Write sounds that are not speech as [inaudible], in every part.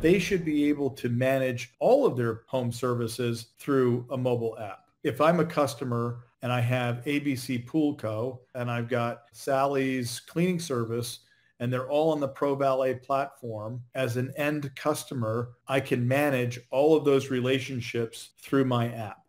they should be able to manage all of their home services through a mobile app. If I'm a customer and I have ABC Pool Co. and I've got Sally's cleaning service and they're all on the Pro Valet platform. As an end customer, I can manage all of those relationships through my app.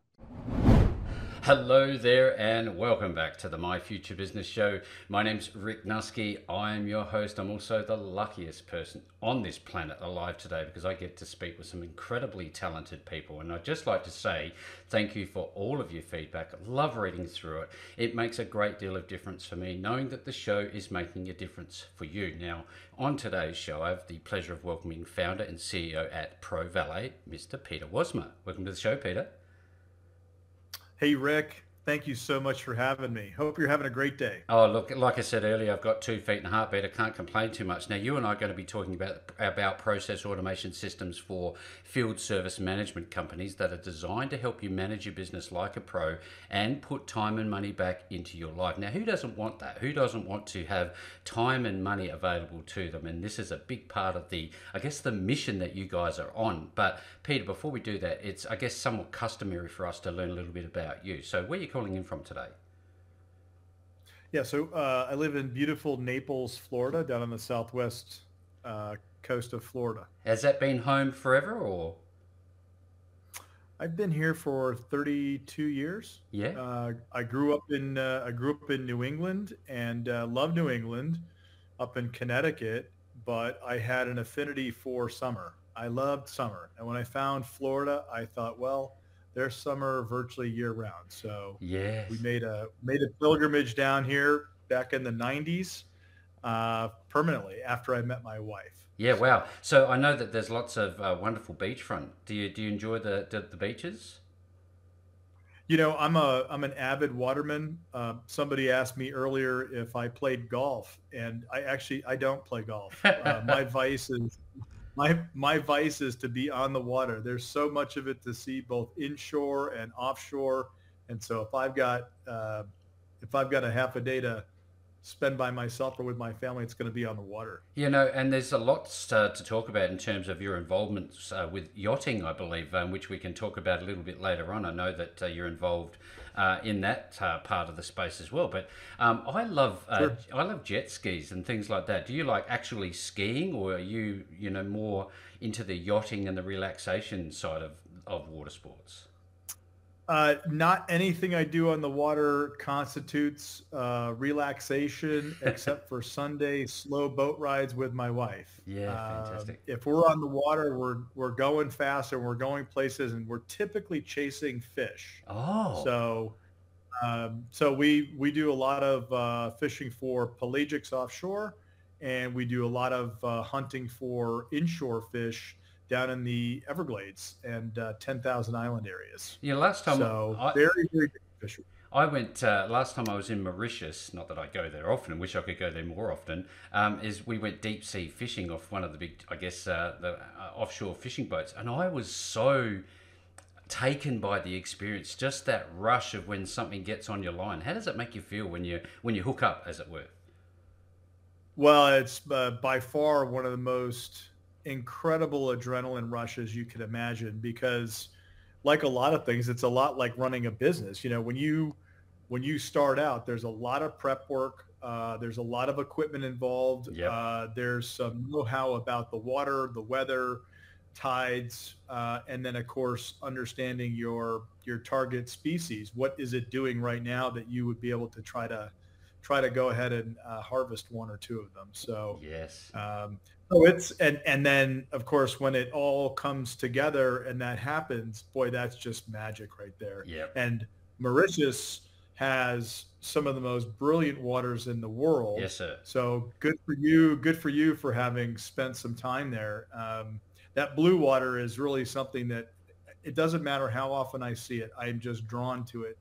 Hello there and welcome back to the My Future Business Show. My name's Rick Nusky. I am your host. I'm also the luckiest person on this planet alive today because I get to speak with some incredibly talented people. And I'd just like to say thank you for all of your feedback. Love reading through it. It makes a great deal of difference for me knowing that the show is making a difference for you. Now, on today's show, I have the pleasure of welcoming founder and CEO at Pro Valet, Mr. Peter Wasmer. Welcome to the show, Peter. Hey, Rick. Thank you so much for having me. Hope you're having a great day. Oh, look, like I said earlier, I've got two feet and a heartbeat. I can't complain too much. Now, you and I are going to be talking about about process automation systems for field service management companies that are designed to help you manage your business like a pro and put time and money back into your life. Now, who doesn't want that? Who doesn't want to have time and money available to them? And this is a big part of the, I guess, the mission that you guys are on. But Peter, before we do that, it's I guess somewhat customary for us to learn a little bit about you. So, where you calling in from today? Yeah, so uh, I live in beautiful Naples, Florida, down on the southwest uh, coast of Florida. Has that been home forever, or? I've been here for 32 years. Yeah. Uh, I grew up in uh, I grew up in New England and uh, love New England, up in Connecticut. But I had an affinity for summer. I loved summer, and when I found Florida, I thought, well, there's summer virtually year round. So yeah, we made a made a pilgrimage down here back in the 90s uh, permanently after I met my wife. Yeah, wow. So I know that there's lots of uh, wonderful beachfront. Do you do you enjoy the the, the beaches? You know, I'm a I'm an avid waterman. Uh, somebody asked me earlier if I played golf, and I actually I don't play golf. Uh, my [laughs] vice is my my vice is to be on the water. There's so much of it to see, both inshore and offshore. And so if I've got uh, if I've got a half a day to spend by myself or with my family, it's going to be on the water. You know, and there's a lot to, to talk about in terms of your involvement uh, with yachting, I believe, um, which we can talk about a little bit later on. I know that uh, you're involved uh, in that uh, part of the space as well. But um, I love uh, sure. I love jet skis and things like that. Do you like actually skiing, or are you you know more into the yachting and the relaxation side of, of water sports? Uh, not anything I do on the water constitutes uh, relaxation, [laughs] except for Sunday slow boat rides with my wife. Yeah, uh, fantastic. If we're on the water, we're we're going fast and we're going places, and we're typically chasing fish. Oh, so um, so we we do a lot of uh, fishing for pelagics offshore, and we do a lot of uh, hunting for inshore fish down in the Everglades and uh, 10,000 island areas. Yeah, last time. So I, very, very fishery. I went uh, last time I was in Mauritius. Not that I go there often. And wish I could go there more often. Um, is we went deep sea fishing off one of the big, I guess, uh, the uh, offshore fishing boats, and I was so taken by the experience. Just that rush of when something gets on your line. How does it make you feel when you when you hook up, as it were? Well, it's uh, by far one of the most incredible adrenaline rush as you could imagine because like a lot of things it's a lot like running a business. You know when you when you start out there's a lot of prep work uh, there's a lot of equipment involved yep. uh, there's some know-how about the water the weather tides uh, and then of course understanding your your target species. What is it doing right now that you would be able to try to try to go ahead and uh, harvest one or two of them? So yes. um, so it's and and then of course when it all comes together and that happens, boy, that's just magic right there. Yeah. And Mauritius has some of the most brilliant waters in the world. Yes, sir. So good for you. Good for you for having spent some time there. Um, that blue water is really something that it doesn't matter how often I see it. I'm just drawn to it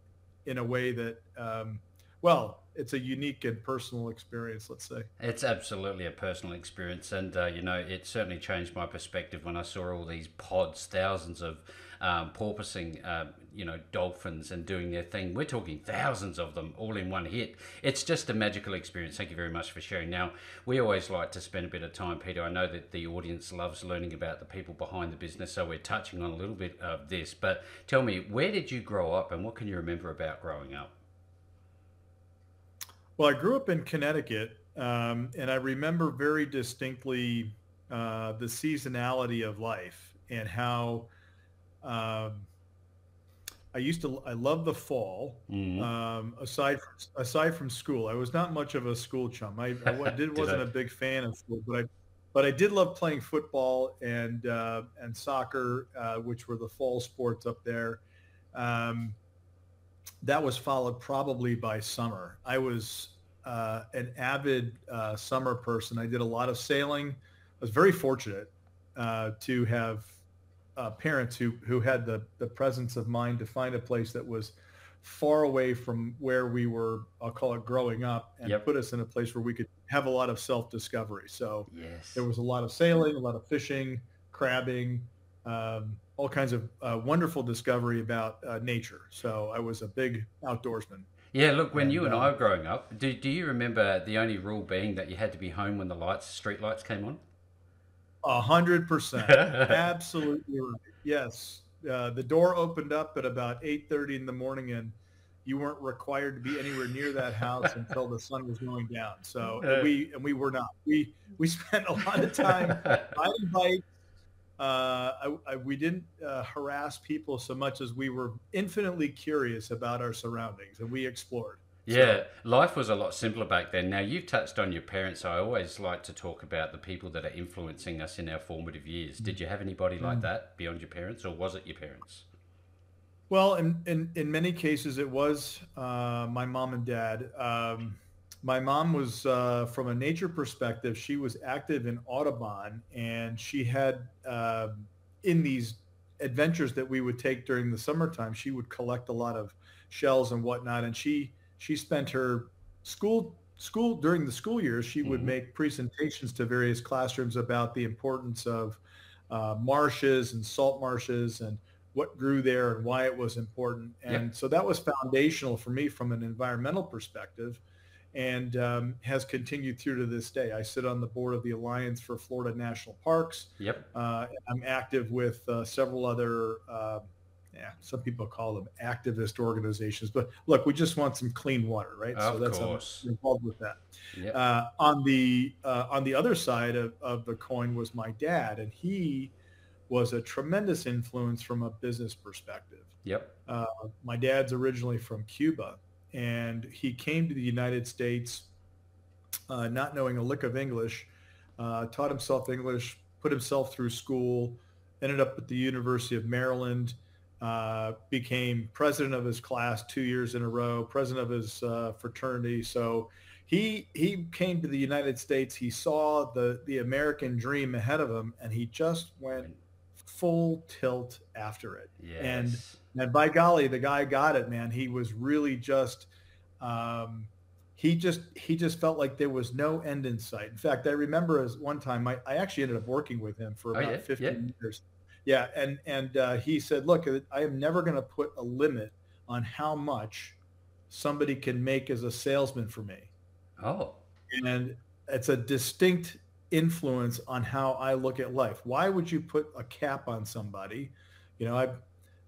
in a way that, um, well, it's a unique and personal experience. Let's say it's absolutely a personal experience, and uh, you know it certainly changed my perspective when I saw all these pods, thousands of um, porpoising, uh, you know, dolphins and doing their thing. We're talking thousands of them all in one hit. It's just a magical experience. Thank you very much for sharing. Now, we always like to spend a bit of time, Peter. I know that the audience loves learning about the people behind the business, so we're touching on a little bit of this. But tell me, where did you grow up and what can you remember about growing up? Well, I grew up in Connecticut, um, and I remember very distinctly uh, the seasonality of life and how um, I used to I love the fall. Mm-hmm. Um, aside from, aside from school, I was not much of a school chum. I, I [laughs] did, wasn't I? a big fan of school, but I but I did love playing football and uh, and soccer, uh, which were the fall sports up there. Um, that was followed probably by summer. I was uh, an avid uh, summer person. I did a lot of sailing. I was very fortunate uh, to have uh, parents who who had the the presence of mind to find a place that was far away from where we were I'll call it growing up and yep. put us in a place where we could have a lot of self-discovery so yes. there was a lot of sailing a lot of fishing crabbing um, all kinds of uh, wonderful discovery about uh, nature so I was a big outdoorsman yeah, look, when and, you and I uh, were growing up, do, do you remember the only rule being that you had to be home when the lights, street lights came on? A hundred percent. [laughs] Absolutely right. Yes. Uh, the door opened up at about 8.30 in the morning and you weren't required to be anywhere near that house until the sun was going down. So and we and we were not. We we spent a lot of time [laughs] riding bikes. Uh, I, I, we didn't uh, harass people so much as we were infinitely curious about our surroundings and we explored. Yeah, life was a lot simpler back then. Now, you've touched on your parents. I always like to talk about the people that are influencing us in our formative years. Did you have anybody like mm. that beyond your parents, or was it your parents? Well, in, in, in many cases, it was uh, my mom and dad. Um, my mom was, uh, from a nature perspective, she was active in Audubon, and she had uh, in these adventures that we would take during the summertime, she would collect a lot of shells and whatnot, and she she spent her school school during the school years. She would mm-hmm. make presentations to various classrooms about the importance of uh, marshes and salt marshes and what grew there and why it was important. And so that was foundational for me from an environmental perspective and um, has continued through to this day. I sit on the board of the Alliance for Florida National Parks. Yep. Uh, I'm active with uh, several other uh, yeah, some people call them activist organizations. But look, we just want some clean water, right? Of so that's course. involved with that. Yep. Uh, on the uh, on the other side of, of the coin was my dad, and he was a tremendous influence from a business perspective. Yep. Uh, my dad's originally from Cuba, and he came to the United States uh, not knowing a lick of English, uh, taught himself English, put himself through school, ended up at the University of Maryland uh, became president of his class two years in a row, president of his uh, fraternity. So he he came to the United States. He saw the the American dream ahead of him, and he just went full tilt after it. Yes. And and by golly, the guy got it, man. He was really just. Um, he just he just felt like there was no end in sight. In fact, I remember as one time I, I actually ended up working with him for oh, about oh, yeah? 15 yeah. years yeah, and and uh, he said, "Look, I am never going to put a limit on how much somebody can make as a salesman for me." Oh, and it's a distinct influence on how I look at life. Why would you put a cap on somebody? You know, I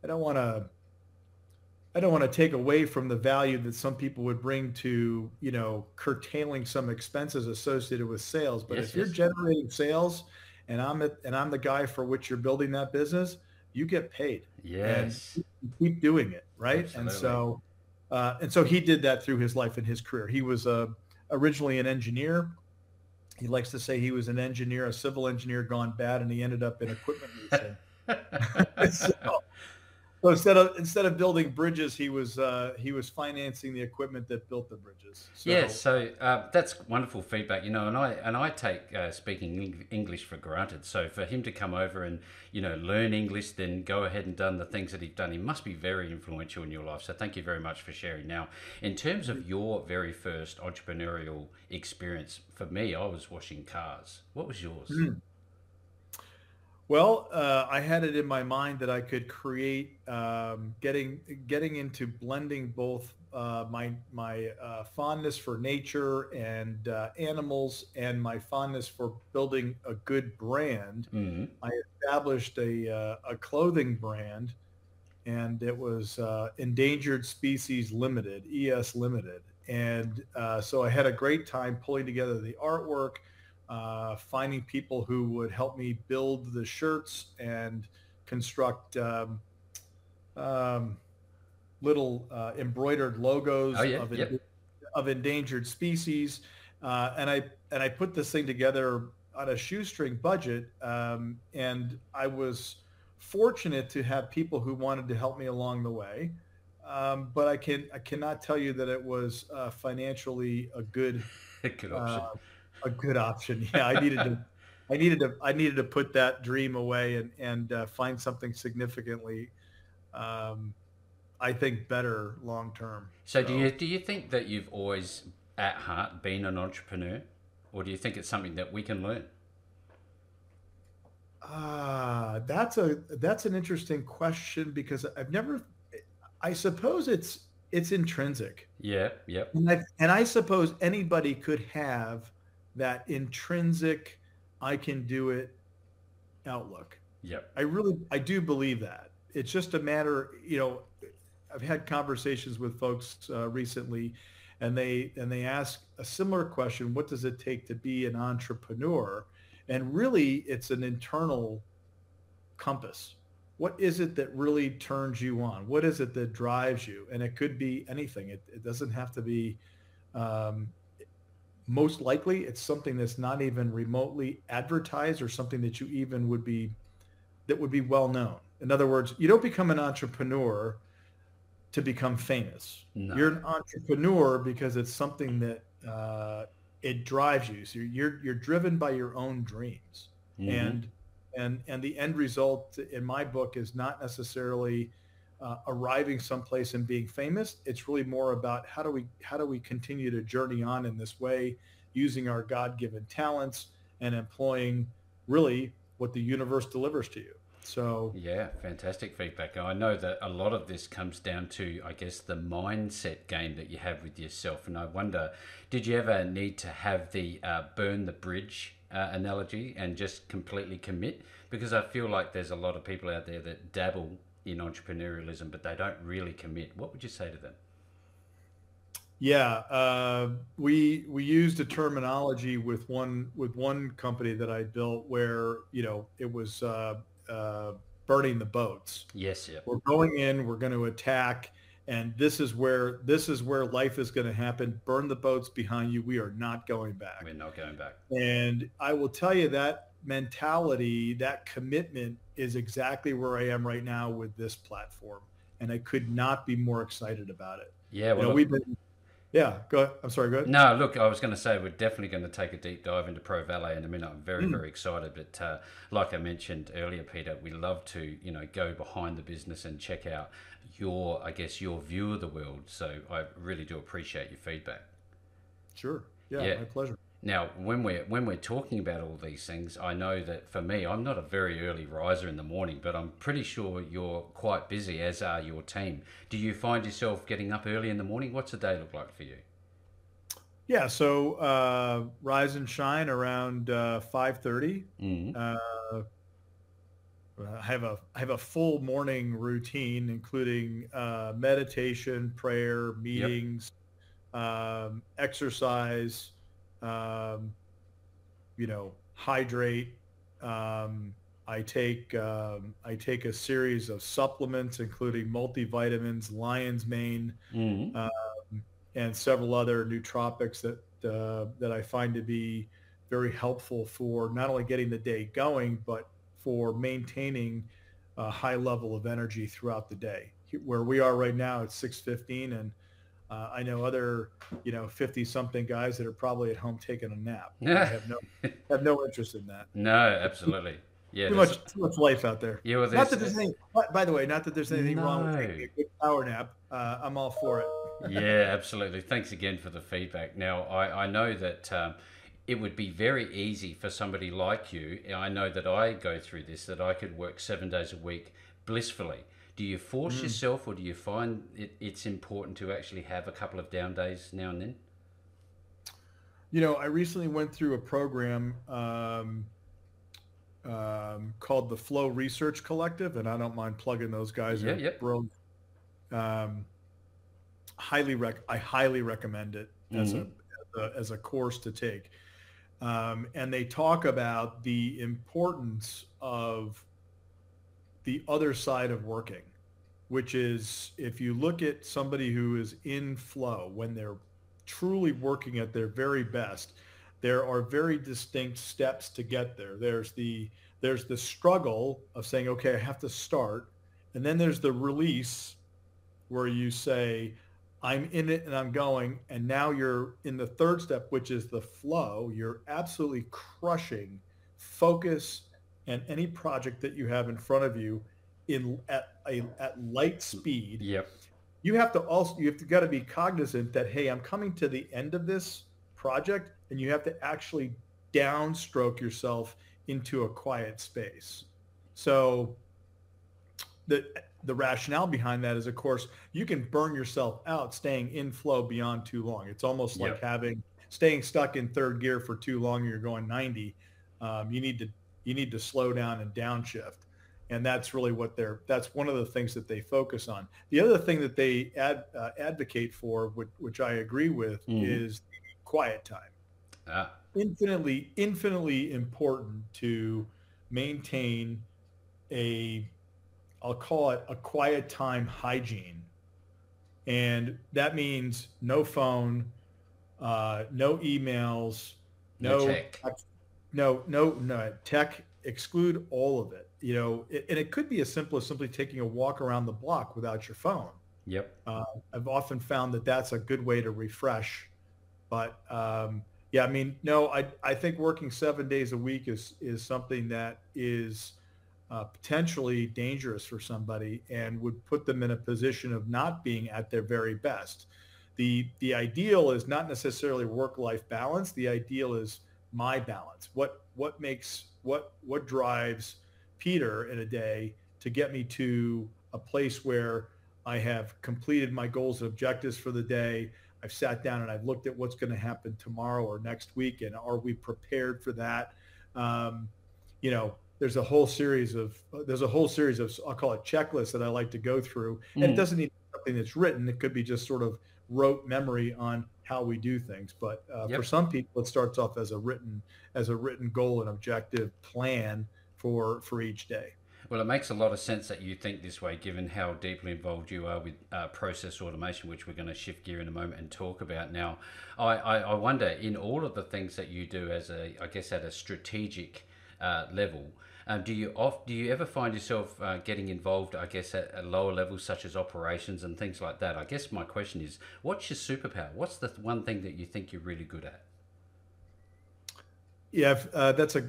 I don't want to I don't want to take away from the value that some people would bring to, you know, curtailing some expenses associated with sales. But yes, if you're generating sales and I'm at, and I'm the guy for which you're building that business, you get paid. Yes. And keep doing it, right? Absolutely. And so, uh, and so he did that through his life and his career. He was uh, originally an engineer. He likes to say he was an engineer, a civil engineer gone bad, and he ended up in equipment leasing. [laughs] [laughs] so, So instead of instead of building bridges, he was uh, he was financing the equipment that built the bridges. So, yeah, so uh, that's wonderful feedback, you know, and I and I take uh, speaking English for granted. So for him to come over and you know learn English, then go ahead and done the things that he's done, he must be very influential in your life. So thank you very much for sharing. Now, in terms of your very first entrepreneurial experience, for me, I was washing cars. What was yours? Mm. Well, uh, I had it in my mind that I could create um, getting getting into blending both uh, my my uh, fondness for nature and uh, animals and my fondness for building a good brand. Mm-hmm. I established a uh, a clothing brand, and it was uh, Endangered Species Limited (ES Limited), and so I had a great time pulling together the artwork uh, finding people who would help me build the shirts and construct um, um, little uh, embroidered logos oh, yeah, of, yep. of, endangered species. Uh, and I and I put this thing together on a shoestring budget, um, and I was fortunate to have people who wanted to help me along the way. Um, but I can I cannot tell you that it was uh, financially a good, [laughs] good option uh, a good option. [laughs] Yeah, I needed to, I needed to, I needed to put that dream away and and uh, find something significantly, um, I think, better long term. So, so, do you do you think that you've always at heart been an entrepreneur, or do you think it's something that we can learn? Ah, uh, that's a that's an interesting question because I've never. I suppose it's it's intrinsic. Yeah, yep. And I, and I suppose anybody could have that intrinsic I can do it outlook. Yeah. I really I do believe that. It's just a matter, you know, I've had conversations with folks uh, recently and they and they ask a similar question, what does it take to be an entrepreneur? And really it's an internal compass. What is it that really turns you on? What is it that drives you? And it could be anything. It, it doesn't have to be um, most likely it's something that's not even remotely advertised or something that you even would be that would be well known. In other words, you don't become an entrepreneur to become famous. No. You're an entrepreneur because it's something that uh, it drives you. So you're you're driven by your own dreams, mm-hmm. and and and the end result in my book is not necessarily uh, arriving someplace and being famous. It's really more about how do we how do we continue to journey on in this way, using our God-given talents and employing really what the universe delivers to you. So yeah, fantastic feedback. I know that a lot of this comes down to, I guess, the mindset game that you have with yourself. And I wonder, did you ever need to have the uh, burn the bridge uh, analogy and just completely commit? Because I feel like there's a lot of people out there that dabble in entrepreneurialism, but they don't really commit. What would you say to them? Yeah, uh, we we used a terminology with one with one company that I built where you know it was uh, uh, burning the boats. Yes, yeah. We're going in. We're going to attack, and this is where this is where life is going to happen. Burn the boats behind you. We are not going back. We're not going back. And I will tell you that mentality, that commitment is exactly where I am right now with this platform. And I could not be more excited about it. Yeah, well, you know, we've been, yeah, go ahead. I'm sorry, go ahead. No, look, I was going to say we're definitely going to take a deep dive into Pro Valet in a minute. I'm very, mm. very excited. But uh, like I mentioned earlier, Peter, we love to, you know, go behind the business and check out your, I guess, your view of the world. So I really do appreciate your feedback. Sure. Yeah, yeah. my pleasure. Now, when we're when we're talking about all these things, I know that for me, I'm not a very early riser in the morning, but I'm pretty sure you're quite busy, as are your team. Do you find yourself getting up early in the morning? What's a day look like for you? Yeah, so uh, rise and shine around uh, five thirty. Mm-hmm. Uh, I have a I have a full morning routine, including uh, meditation, prayer, meetings, yep. um, exercise um, you know, hydrate. Um, I take um, I take a series of supplements, including multivitamins, lion's mane, mm-hmm. um, and several other nootropics that uh, that I find to be very helpful for not only getting the day going, but for maintaining a high level of energy throughout the day. Where we are right now, it's 6:15, and uh, I know other, you know, 50 something guys that are probably at home taking a nap. I have no have no interest in that. No, absolutely. Yeah, too much, too much life out there. Yeah, well, not that there's anything. By the way, not that there's anything no. wrong with taking a good power nap. Uh, I'm all for it. yeah, absolutely. Thanks again for the feedback. Now, I, I know that um, it would be very easy for somebody like you. I know that I go through this. That I could work seven days a week blissfully. Do you force mm. yourself, or do you find it, it's important to actually have a couple of down days now and then? You know, I recently went through a program. Um, um, called the Flow Research Collective, and I don't mind plugging those guys. Yeah. Brilliant. Um, highly rec- I highly recommend it as, mm-hmm. a, as, a, as a course to take. Um, and they talk about the importance of the other side of working, which is if you look at somebody who is in flow when they're truly working at their very best, there are very distinct steps to get there. There's the there's the struggle of saying, okay, I have to start, and then there's the release where you say, I'm in it and I'm going, and now you're in the third step, which is the flow. You're absolutely crushing focus and any project that you have in front of you in at a at light speed. Yep. You have to also you have to got to be cognizant that hey, I'm coming to the end of this project and you have to actually downstroke yourself into a quiet space. So the the rationale behind that is of course you can burn yourself out staying in flow beyond too long. It's almost yep. like having staying stuck in third gear for too long you're going 90. Um, you need to you need to slow down and downshift. And that's really what they're, that's one of the things that they focus on. The other thing that they ad, uh, advocate for, which, which I agree with, mm. is quiet time. Ah. Infinitely, infinitely important to maintain a, I'll call it a quiet time hygiene. And that means no phone, uh, no emails, no, no no, no, no tech, exclude all of it. You know, it, and it could be as simple as simply taking a walk around the block without your phone. Yep. Uh, I've often found that that's a good way to refresh. But um, yeah, I mean, no, I I think working seven days a week is is something that is uh, potentially dangerous for somebody and would put them in a position of not being at their very best. The the ideal is not necessarily work life balance. The ideal is my balance. What what makes what what drives Peter in a day to get me to a place where I have completed my goals and objectives for the day. I've sat down and I've looked at what's going to happen tomorrow or next week, and are we prepared for that? Um, you know, there's a whole series of there's a whole series of I'll call it checklists that I like to go through, and it mm. doesn't need something that's written. It could be just sort of rote memory on how we do things. But uh, yep. for some people, it starts off as a written as a written goal and objective plan for for each day. Well, it makes a lot of sense that you think this way, given how deeply involved you are with uh, process automation, which we're going to shift gear in a moment and talk about. Now, I, I, I wonder in all of the things that you do as a, I guess, at a strategic uh, level, um, do you off, do you ever find yourself uh, getting involved, I guess, at, at, lower levels such as operations and things like that? I guess my question is, what's your superpower? What's the one thing that you think you're really good at? Yeah, uh, that's a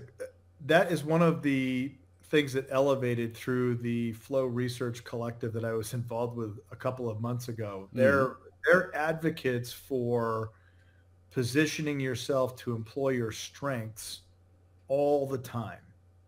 that is one of the things that elevated through the Flow Research Collective that I was involved with a couple of months ago. Mm-hmm. They're they're advocates for positioning yourself to employ your strengths all the time.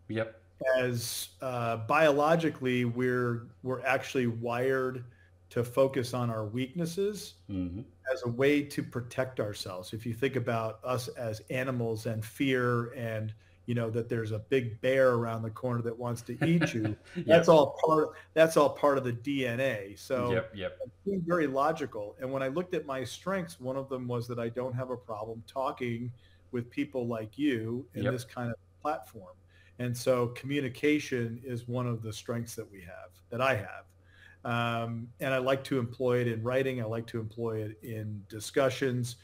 Yep. As uh, biologically, we're we're actually wired to focus on our weaknesses mm-hmm. as a way to protect ourselves. If you think about us as animals and fear and you know that there's a big bear around the corner that wants to eat [laughs] you yep. that's all part that's all part of the dna so yep, yep. very logical. And when i looked at my strengths one of them was that i don't have a problem talking with people like you in yep. this kind of platform. And so communication is one of the strengths that we have that i have. Um, and i like to employ it in writing. I like to employ it in discussions.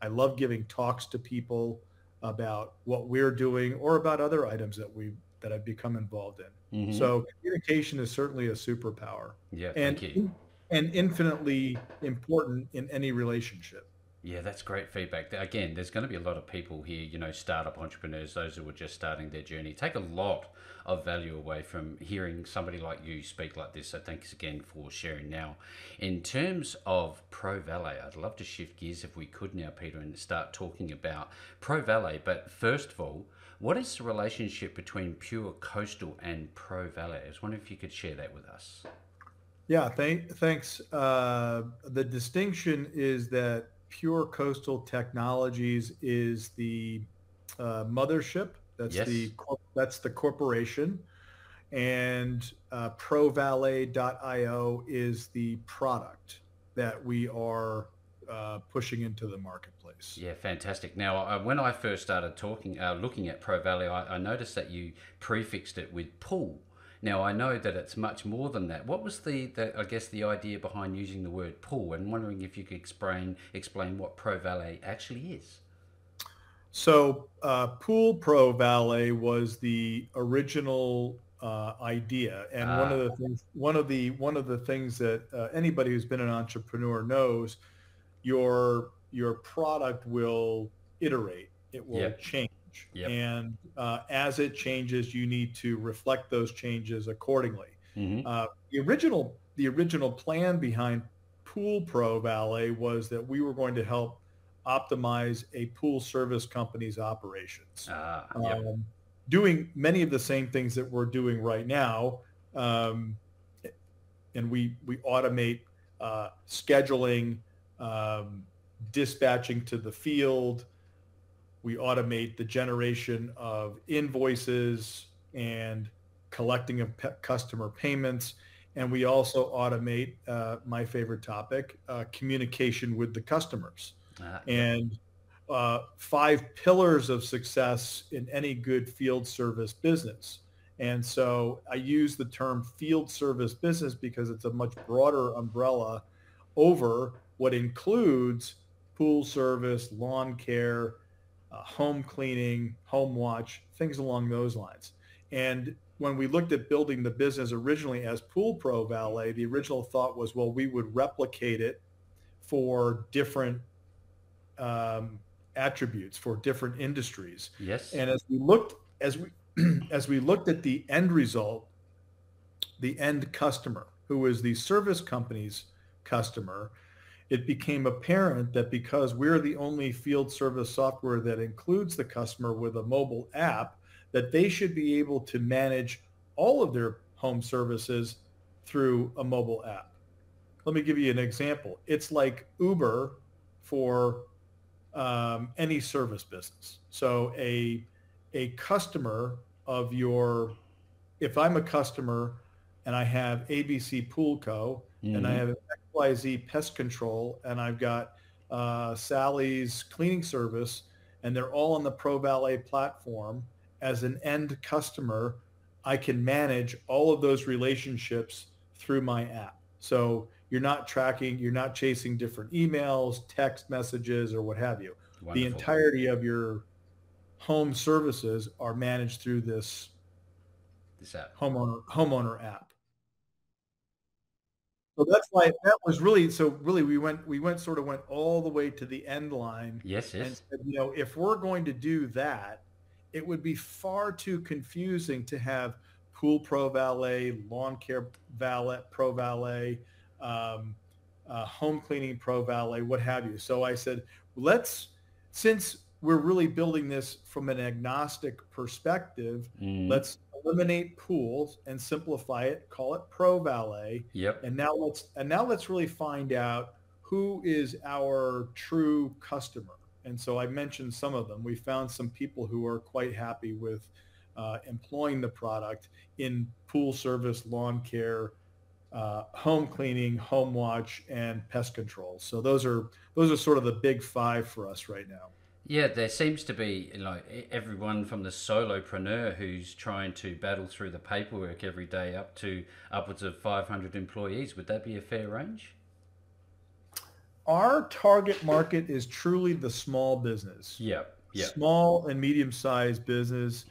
I love giving talks to people about what we're doing or about other items that we that I've become involved in. Mm-hmm. So communication is certainly a superpower. Yeah, and, thank you. And infinitely important in any relationship. Yeah, that's great feedback. Again, there's going to be a lot of people here, you know, startup entrepreneurs, those who are just starting their journey. Take a lot of value away from hearing somebody like you speak like this. So thanks again for sharing now. In terms of Pro Valet, I'd love to shift gears if we could now, Peter, and start talking about Pro Valet. But first of all, what is the relationship between Pure Coastal and Pro Valet? I was wondering if you could share that with us. Yeah, thank, thanks. Uh, the distinction is that Pure Coastal Technologies is the uh, mothership. That's yes. the that's the corporation, and uh, ProValet.io is the product that we are uh, pushing into the marketplace. Yeah, fantastic. Now, uh, when I first started talking, uh, looking at Pro Valet, I, I, noticed that you prefixed it with pool. Now I know that it's much more than that. What was the, the I guess the idea behind using the word pool and wondering if you could explain explain what Pro Valet actually is? So uh, Pool Pro Valet was the original uh, idea, and ah. one of the things one of the one of the things that uh, anybody who's been an entrepreneur knows, your your product will iterate, it will yep. change Yep. And uh, as it changes, you need to reflect those changes accordingly. Mm-hmm. Uh, the original the original plan behind Pool Pro Valet was that we were going to help optimize a pool service company's operations, uh, yep. um, doing many of the same things that we're doing right now. Um, and we we automate uh, scheduling, um, dispatching to the field, we automate the generation of invoices and collecting of pe- customer payments. And we also automate uh, my favorite topic, uh, communication with the customers. Uh, and uh, five pillars of success in any good field service business. And so I use the term field service business because it's a much broader umbrella over what includes pool service, lawn care, uh, home cleaning, home watch, things along those lines. And when we looked at building the business originally as Pool Pro Valet, the original thought was, well, we would replicate it for different um, attributes for different industries. Yes. And as we looked, as we [clears throat] as we looked at the end result, the end customer, who is the service company's customer, it became apparent that because we're the only field service software that includes the customer with a mobile app, that they should be able to manage all of their home services through a mobile app. Let me give you an example. It's like Uber for um, any service business. So a a customer of your, if I'm a customer and I have ABC Pool Co. Mm-hmm. and I mm-hmm. have XYZ Pest Control, and I've got uh, Sally's cleaning service, and they're all on the Pro Valet platform. As an end customer, I can manage all of those relationships through my app. So you're not tracking, you're not chasing different emails, text messages, or what have you. Wonderful. The entirety of your home services are managed through this, this app. homeowner homeowner app. So that's why that was really so. Really, we went we went sort of went all the way to the end line. Yes, yes. And said, you know, if we're going to do that, it would be far too confusing to have pool pro valet, lawn care valet pro valet, um, uh, home cleaning pro valet, what have you. So I said, let's since we're really building this from an agnostic perspective, mm. let's eliminate pools and simplify it, call it Pro Valet. Yep. And now let's and now let's really find out who is our true customer. And so I mentioned some of them. We found some people who are quite happy with uh, employing the product in pool service, lawn care, uh, home cleaning, home watch, and pest control. So those are those are sort of the big five for us right now. Yeah, there seems to be like everyone from the solopreneur who's trying to battle through the paperwork every day up to upwards of 500 employees. Would that be a fair range? Our target market is truly the small business. Yeah, yeah. Small and medium-sized business.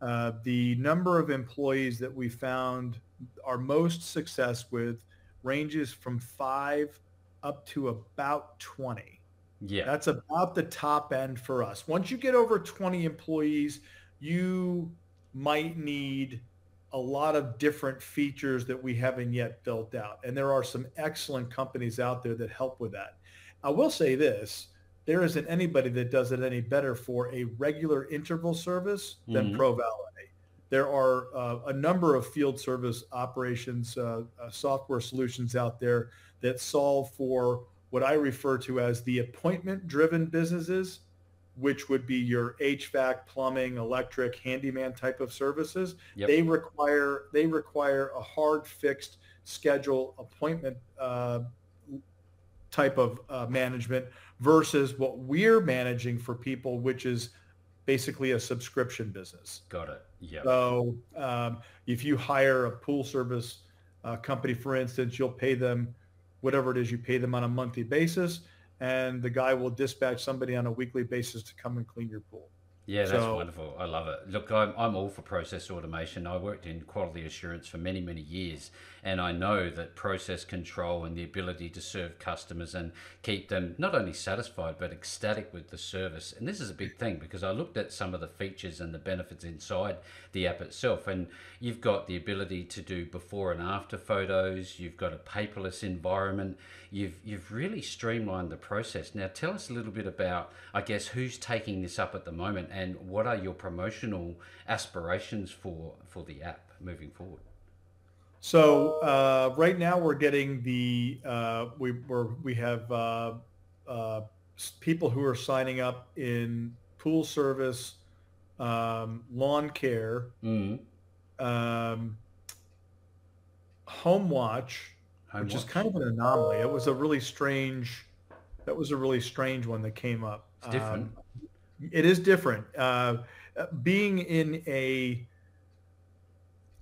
uh, the number of employees that we found our most success with ranges from five up to about 20. Yeah. That's about the top end for us. Once you get over 20 employees, you might need a lot of different features that we haven't yet built out. And there are some excellent companies out there that help with that. I will say this, there isn't anybody that does it any better for a regular interval service than mm-hmm. ProValet. There are uh, a number of field service operations uh, uh, software solutions out there that solve for what I refer to as the appointment-driven businesses, which would be your HVAC, plumbing, electric, handyman type of services. Yep. They require they require a hard fixed schedule appointment uh, type of uh, management versus what we're managing for people, which is basically a subscription business. Got it. Yeah. So um, if you hire a pool service uh, company, for instance, you'll pay them whatever it is you pay them on a monthly basis, and the guy will dispatch somebody on a weekly basis to come and clean your pool. Yeah, that's so, wonderful. I love it. Look, I'm, I'm all for process automation. I worked in quality assurance for many, many years, and I know that process control and the ability to serve customers and keep them not only satisfied but ecstatic with the service. And this is a big thing because I looked at some of the features and the benefits inside the app itself, and you've got the ability to do before and after photos. You've got a paperless environment. You've you've really streamlined the process. Now, tell us a little bit about, I guess, who's taking this up at the moment and what are your promotional aspirations for for the app moving forward? So uh, right now we're getting the uh, we we're, we have uh, uh people who are signing up in pool service, um, lawn care, mm-hmm. um, home watch, which watch. is kind of an anomaly. It was a really strange. That was a really strange one that came up. It's different. Um, it is different. Uh, being in a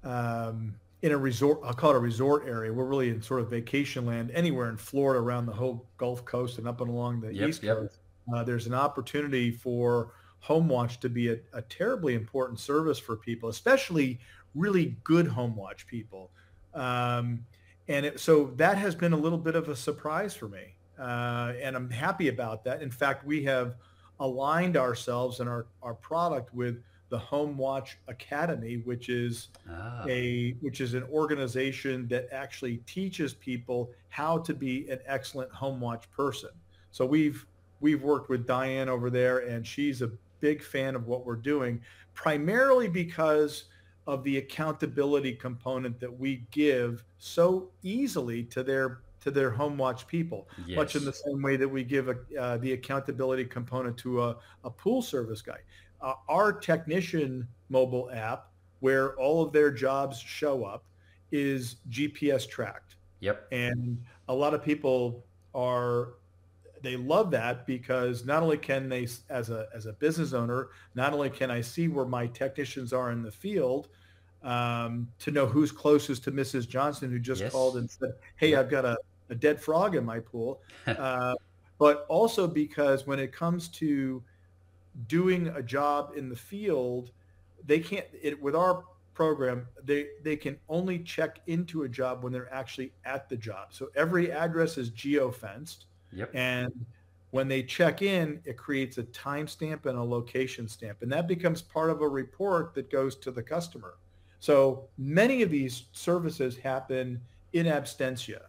um, in a resort, I'll call it a resort area. We're really in sort of vacation land anywhere in Florida around the whole Gulf Coast and up and along the yep, East yep. Coast. Uh, there's an opportunity for home watch to be a, a, terribly important service for people, especially really good home watch people. Um, and it, so that has been a little bit of a surprise for me. Uh, and I'm happy about that. In fact, we have aligned ourselves and our, our product with the Home Watch Academy, which is ah. a which is an organization that actually teaches people how to be an excellent home watch person. So we've we've worked with Diane over there, and she's a big fan of what we're doing, primarily because of the accountability component that we give so easily to their to their home watch people, yes. much in the same way that we give a, uh, the accountability component to a, a pool service guy. Uh, our technician mobile app, where all of their jobs show up, is GPS tracked. Yep. And a lot of people are they love that because not only can they as a as a business owner not only can i see where my technicians are in the field um, to know who's closest to mrs johnson who just yes. called and said hey i've got a a dead frog in my pool, [laughs] uh, but also because when it comes to doing a job in the field, they can't. It, with our program, they they can only check into a job when they're actually at the job. So every address is geo fenced, yep. and when they check in, it creates a timestamp and a location stamp, and that becomes part of a report that goes to the customer. So many of these services happen in absentia.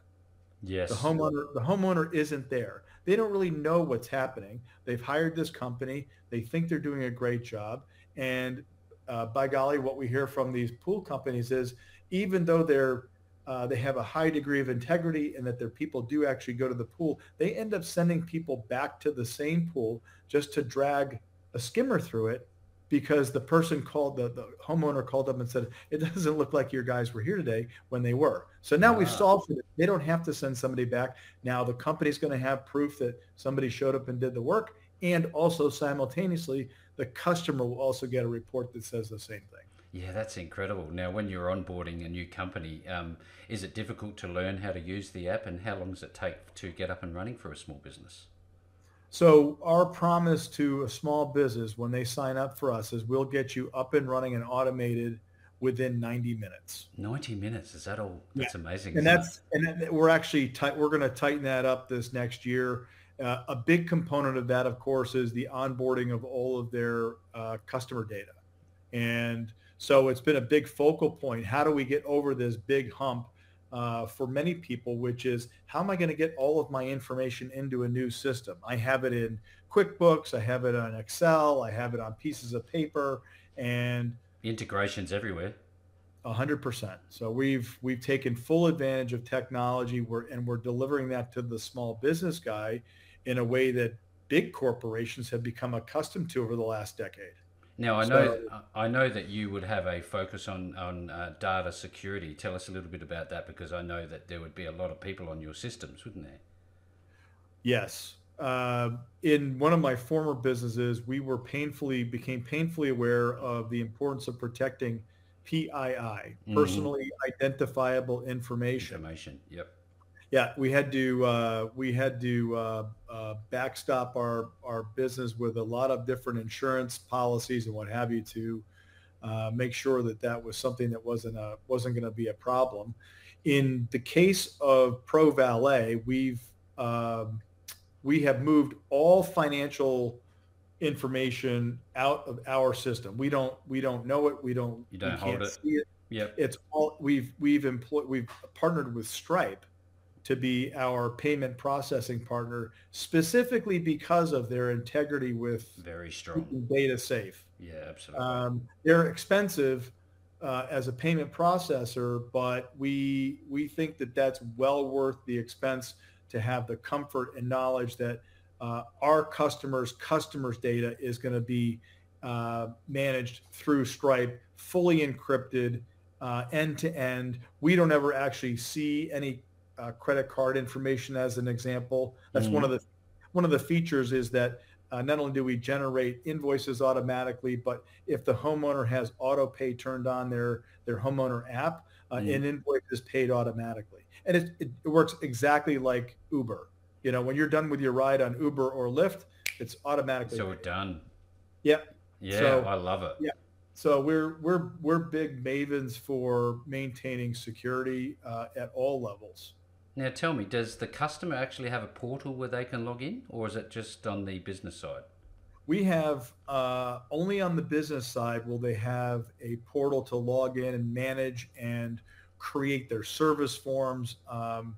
Yes. The homeowner the homeowner isn't there. They don't really know what's happening. They've hired this company. They think they're doing a great job. And uh, by golly, what we hear from these pool companies is even though they're uh, they have a high degree of integrity and that their people do actually go to the pool, they end up sending people back to the same pool just to drag a skimmer through it because the person called the, the homeowner called up and said it doesn't look like your guys were here today when they were so now wow. we've solved it they don't have to send somebody back now the company's going to have proof that somebody showed up and did the work and also simultaneously the customer will also get a report that says the same thing yeah, that's incredible. Now, when you're onboarding a new company, um, is it difficult to learn how to use the app, and how long does it take to get up and running for a small business? So our promise to a small business when they sign up for us is we'll get you up and running and automated within 90 minutes. 90 minutes is that all? That's yeah. amazing. And that's it? and we're actually tight. We're going to tighten that up this next year. Uh, a big component of that, of course, is the onboarding of all of their uh, customer data, and so it's been a big focal point. How do we get over this big hump uh, for many people, which is how am I going to get all of my information into a new system? I have it in QuickBooks, I have it on Excel, I have it on pieces of paper, and integrations everywhere. A hundred percent. So we've we've taken full advantage of technology, we're, and we're delivering that to the small business guy in a way that big corporations have become accustomed to over the last decade. Now I know so, I know that you would have a focus on on uh, data security. Tell us a little bit about that because I know that there would be a lot of people on your systems, wouldn't there? Yes. Uh, in one of my former businesses, we were painfully became painfully aware of the importance of protecting PII, mm-hmm. personally identifiable information. Information. Yep. Yeah, we had to uh, we had to uh, uh, backstop our our business with a lot of different insurance policies and what have you to uh, make sure that that was something that wasn't a wasn't going to be a problem. In the case of Pro Valet, we've um, we have moved all financial information out of our system. We don't we don't know it. We don't. You don't we hold it. See it. Yep. It's all we've we've employed we've partnered with Stripe to be our payment processing partner specifically because of their integrity with very strong data safe. Yeah, absolutely. Um, they're expensive uh, as a payment processor, but we we think that that's well worth the expense to have the comfort and knowledge that uh, our customers' customers' data is going to be uh, managed through Stripe, fully encrypted, uh, end to end. We don't ever actually see any uh, credit card information as an example. That's mm-hmm. one of the one of the features is that uh, not only do we generate invoices automatically, but if the homeowner has auto pay turned on their their homeowner app, uh, mm-hmm. an invoice is paid automatically, and it, it, it works exactly like Uber. You know, when you're done with your ride on Uber or Lyft, it's automatically so paid. done. Yep. Yeah, so, I love it. Yeah. So we're we're we're big mavens for maintaining security uh, at all levels. Now tell me, does the customer actually have a portal where they can log in, or is it just on the business side? We have uh, only on the business side will they have a portal to log in and manage and create their service forms um,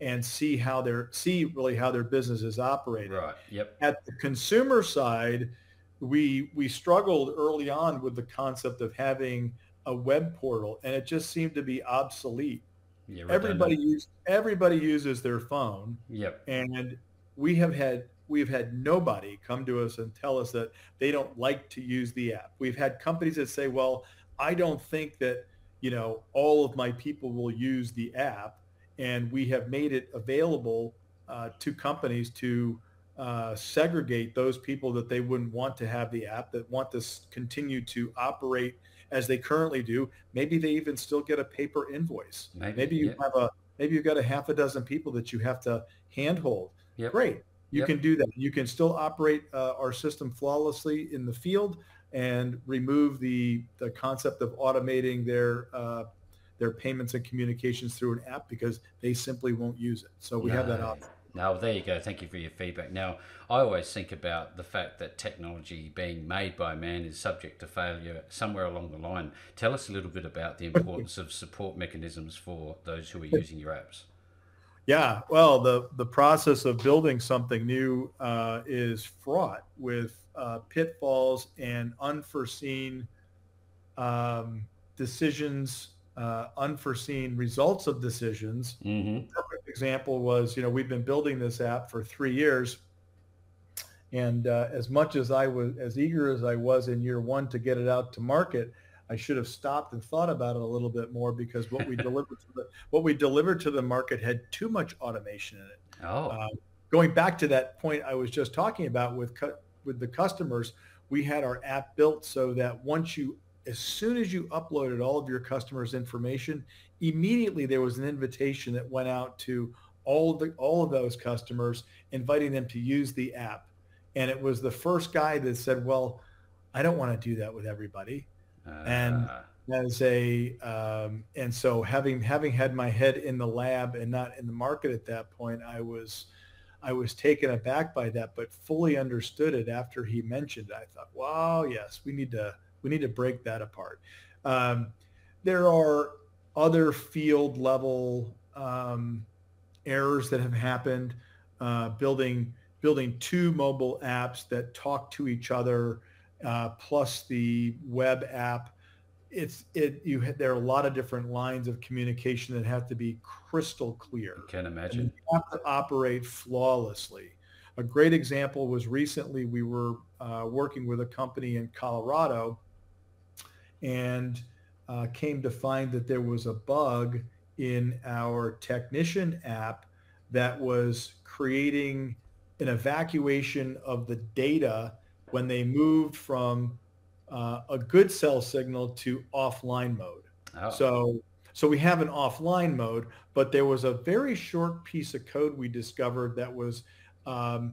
and see how their see really how their business is operating. Right. Yep. At the consumer side, we we struggled early on with the concept of having a web portal, and it just seemed to be obsolete. Yeah, everybody use everybody uses their phone. Yep. And we have had we've had nobody come to us and tell us that they don't like to use the app. We've had companies that say, "Well, I don't think that, you know, all of my people will use the app." And we have made it available uh, to companies to uh, segregate those people that they wouldn't want to have the app, that want to continue to operate as they currently do. Maybe they even still get a paper invoice. Maybe, maybe you yeah. have a maybe you've got a half a dozen people that you have to handhold. Yep. Great. You yep. can do that. You can still operate uh, our system flawlessly in the field and remove the the concept of automating their uh, their payments and communications through an app because they simply won't use it. So we have that option. Now, there you go. Thank you for your feedback. Now, I always think about the fact that technology being made by man is subject to failure somewhere along the line. Tell us a little bit about the importance of support mechanisms for those who are using your apps. Yeah, well, the, the process of building something new uh, is fraught with uh, pitfalls and unforeseen um, decisions uh, unforeseen results of decisions. Mm-hmm. Perfect example was, you know, we've been building this app for three years, and uh, as much as I was, as eager as I was in year one to get it out to market, I should have stopped and thought about it a little bit more because what we [laughs] delivered to the what we delivered to the market had too much automation in it. Oh. Uh, going back to that point I was just talking about with cu- with the customers, we had our app built so that once you as soon as you uploaded all of your customers' information, immediately there was an invitation that went out to all of the all of those customers, inviting them to use the app And it was the first guy that said, well, I don't want to do that with everybody. Uh, and as a um, and so having having had my head in the lab and not in the market at that point, I was I was taken aback by that, but fully understood it after he mentioned it. I thought, wow, yes, we need to we need to break that apart. Um, there are other field level um, errors that have happened. Uh, building building two mobile apps that talk to each other, uh, plus the web app it's it you there are a lot of different lines of communication that have to be crystal clear. I can imagine. And you have to operate flawlessly. A great example was recently we were uh, working with a company in Colorado, and uh, came to find that there was a bug in our technician app that was creating an evacuation of the data when they moved from uh, a good cell signal to offline mode. Oh. So, so we have an offline mode, but there was a very short piece of code we discovered that was um,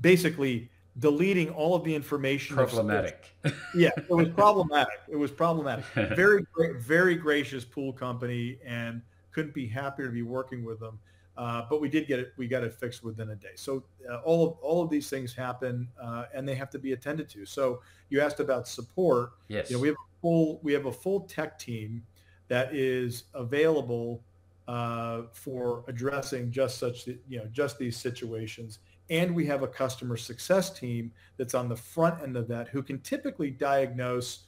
basically deleting all of the information. Problematic. [laughs] yeah, it was problematic. It was problematic. [laughs] Very, very gracious pool company, and couldn't be happier to be working with them. Uh, but we did get it. We got it fixed within a day. So uh, all of all of these things happen, uh, and they have to be attended to. So you asked about support. Yes. You know, we have a full we have a full tech team that is available uh, for addressing just such you know just these situations. And we have a customer success team that's on the front end of that who can typically diagnose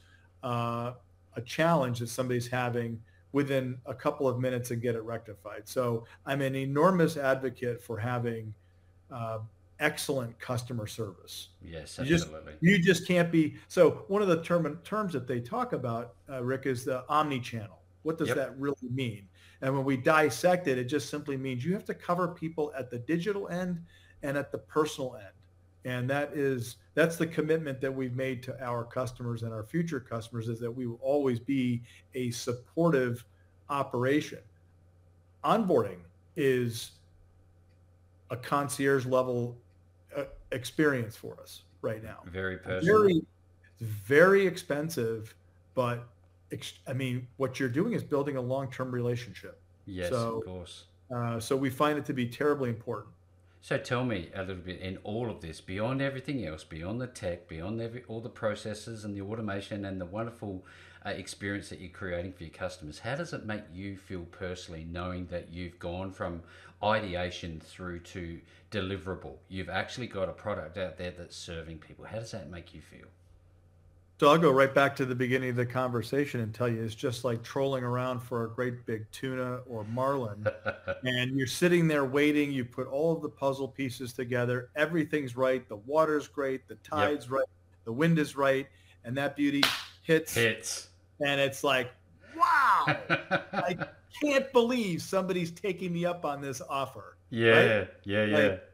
uh, a challenge that somebody's having within a couple of minutes and get it rectified. So I'm an enormous advocate for having uh, excellent customer service. Yes, absolutely. You just, you just can't be. So one of the term, terms that they talk about, uh, Rick, is the omni-channel. What does yep. that really mean? And when we dissect it, it just simply means you have to cover people at the digital end and at the personal end. And that is that's the commitment that we've made to our customers and our future customers is that we will always be a supportive operation. Onboarding is a concierge level uh, experience for us right now. Very personal. Very, very expensive, but ex- I mean, what you're doing is building a long-term relationship. Yes, so, of course. Uh, so we find it to be terribly important. So tell me a little bit in all of this, beyond everything else, beyond the tech, beyond every, all the processes and the automation and the wonderful uh, experience that you're creating for your customers, how does it make you feel personally knowing that you've gone from ideation through to deliverable? You've actually got a product out there that's serving people. How does that make you feel? So I'll go right back to the beginning of the conversation and tell you it's just like trolling around for a great big tuna or marlin. [laughs] and you're sitting there waiting. You put all of the puzzle pieces together. Everything's right. The water's great. The tide's yep. right. The wind is right. And that beauty hits. Hits. And it's like, wow, [laughs] I can't believe somebody's taking me up on this offer. Yeah, right? yeah, yeah. Like,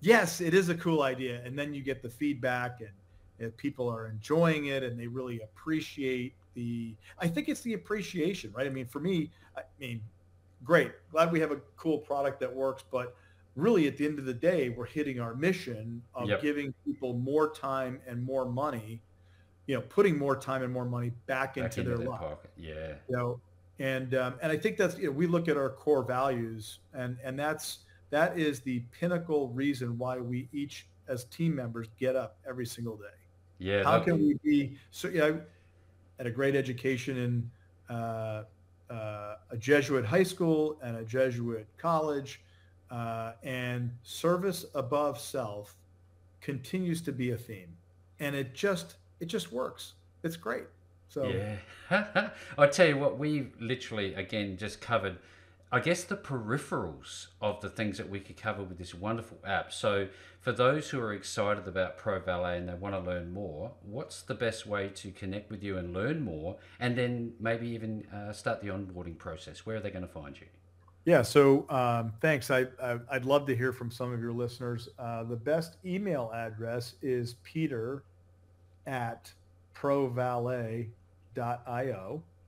yes, it is a cool idea. And then you get the feedback and if people are enjoying it and they really appreciate the i think it's the appreciation right i mean for me i mean great glad we have a cool product that works but really at the end of the day we're hitting our mission of yep. giving people more time and more money you know putting more time and more money back, back into, into, their, life pocket. yeah you know and um, and i think that's you know we look at our core values and and that's that is the pinnacle reason why we each as team members get up every single day yeah. How can we be so? Yeah, you know, at a great education in uh, uh, a Jesuit high school and a Jesuit college, uh, and service above self continues to be a theme, and it just it just works. It's great. So yeah, [laughs] I tell you what, we've literally again just covered I guess the peripherals of the things that we could cover with this wonderful app. So, for those who are excited about Pro Valet and they want to learn more, what's the best way to connect with you and learn more, and then maybe even uh, start the onboarding process? Where are they going to find you? Yeah, so um, thanks. I, I, would love to hear from some of your listeners. Uh, the best email address is peter at provalet.io.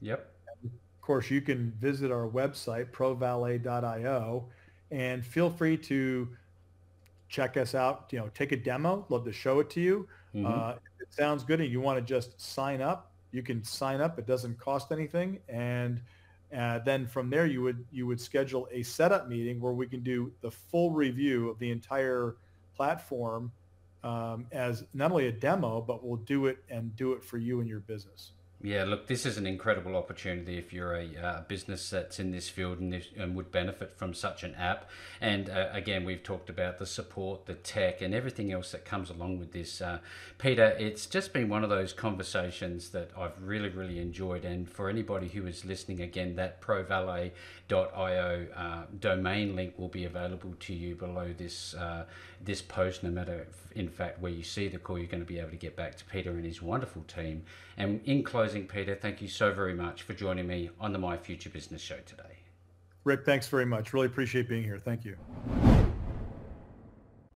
Yep course, you can visit our website, provalet.io, and feel free to check us out. You know, take a demo. Love to show it to you. Mm-hmm. Uh, if it sounds good and you want to just sign up, you can sign up. It doesn't cost anything, and uh, then from there you would you would schedule a setup meeting where we can do the full review of the entire platform um, as not only a demo, but we'll do it and do it for you and your business. Yeah, look, this is an incredible opportunity if you're a uh, business that's in this field and, this, and, would benefit from such an app. And uh, again, we've talked about the support, the tech, and everything else that comes along with this. Uh, Peter, it's just been one of those conversations that I've really, really enjoyed. And for anybody who is listening, again, that provalet.io uh, domain link will be available to you below this uh, this post, no matter in fact where you see the call, you're going to be able to get back to Peter and his wonderful team. And in closing, Peter, thank you so very much for joining me on the My Future Business Show today. Rick, thanks very much. Really appreciate being here. Thank you.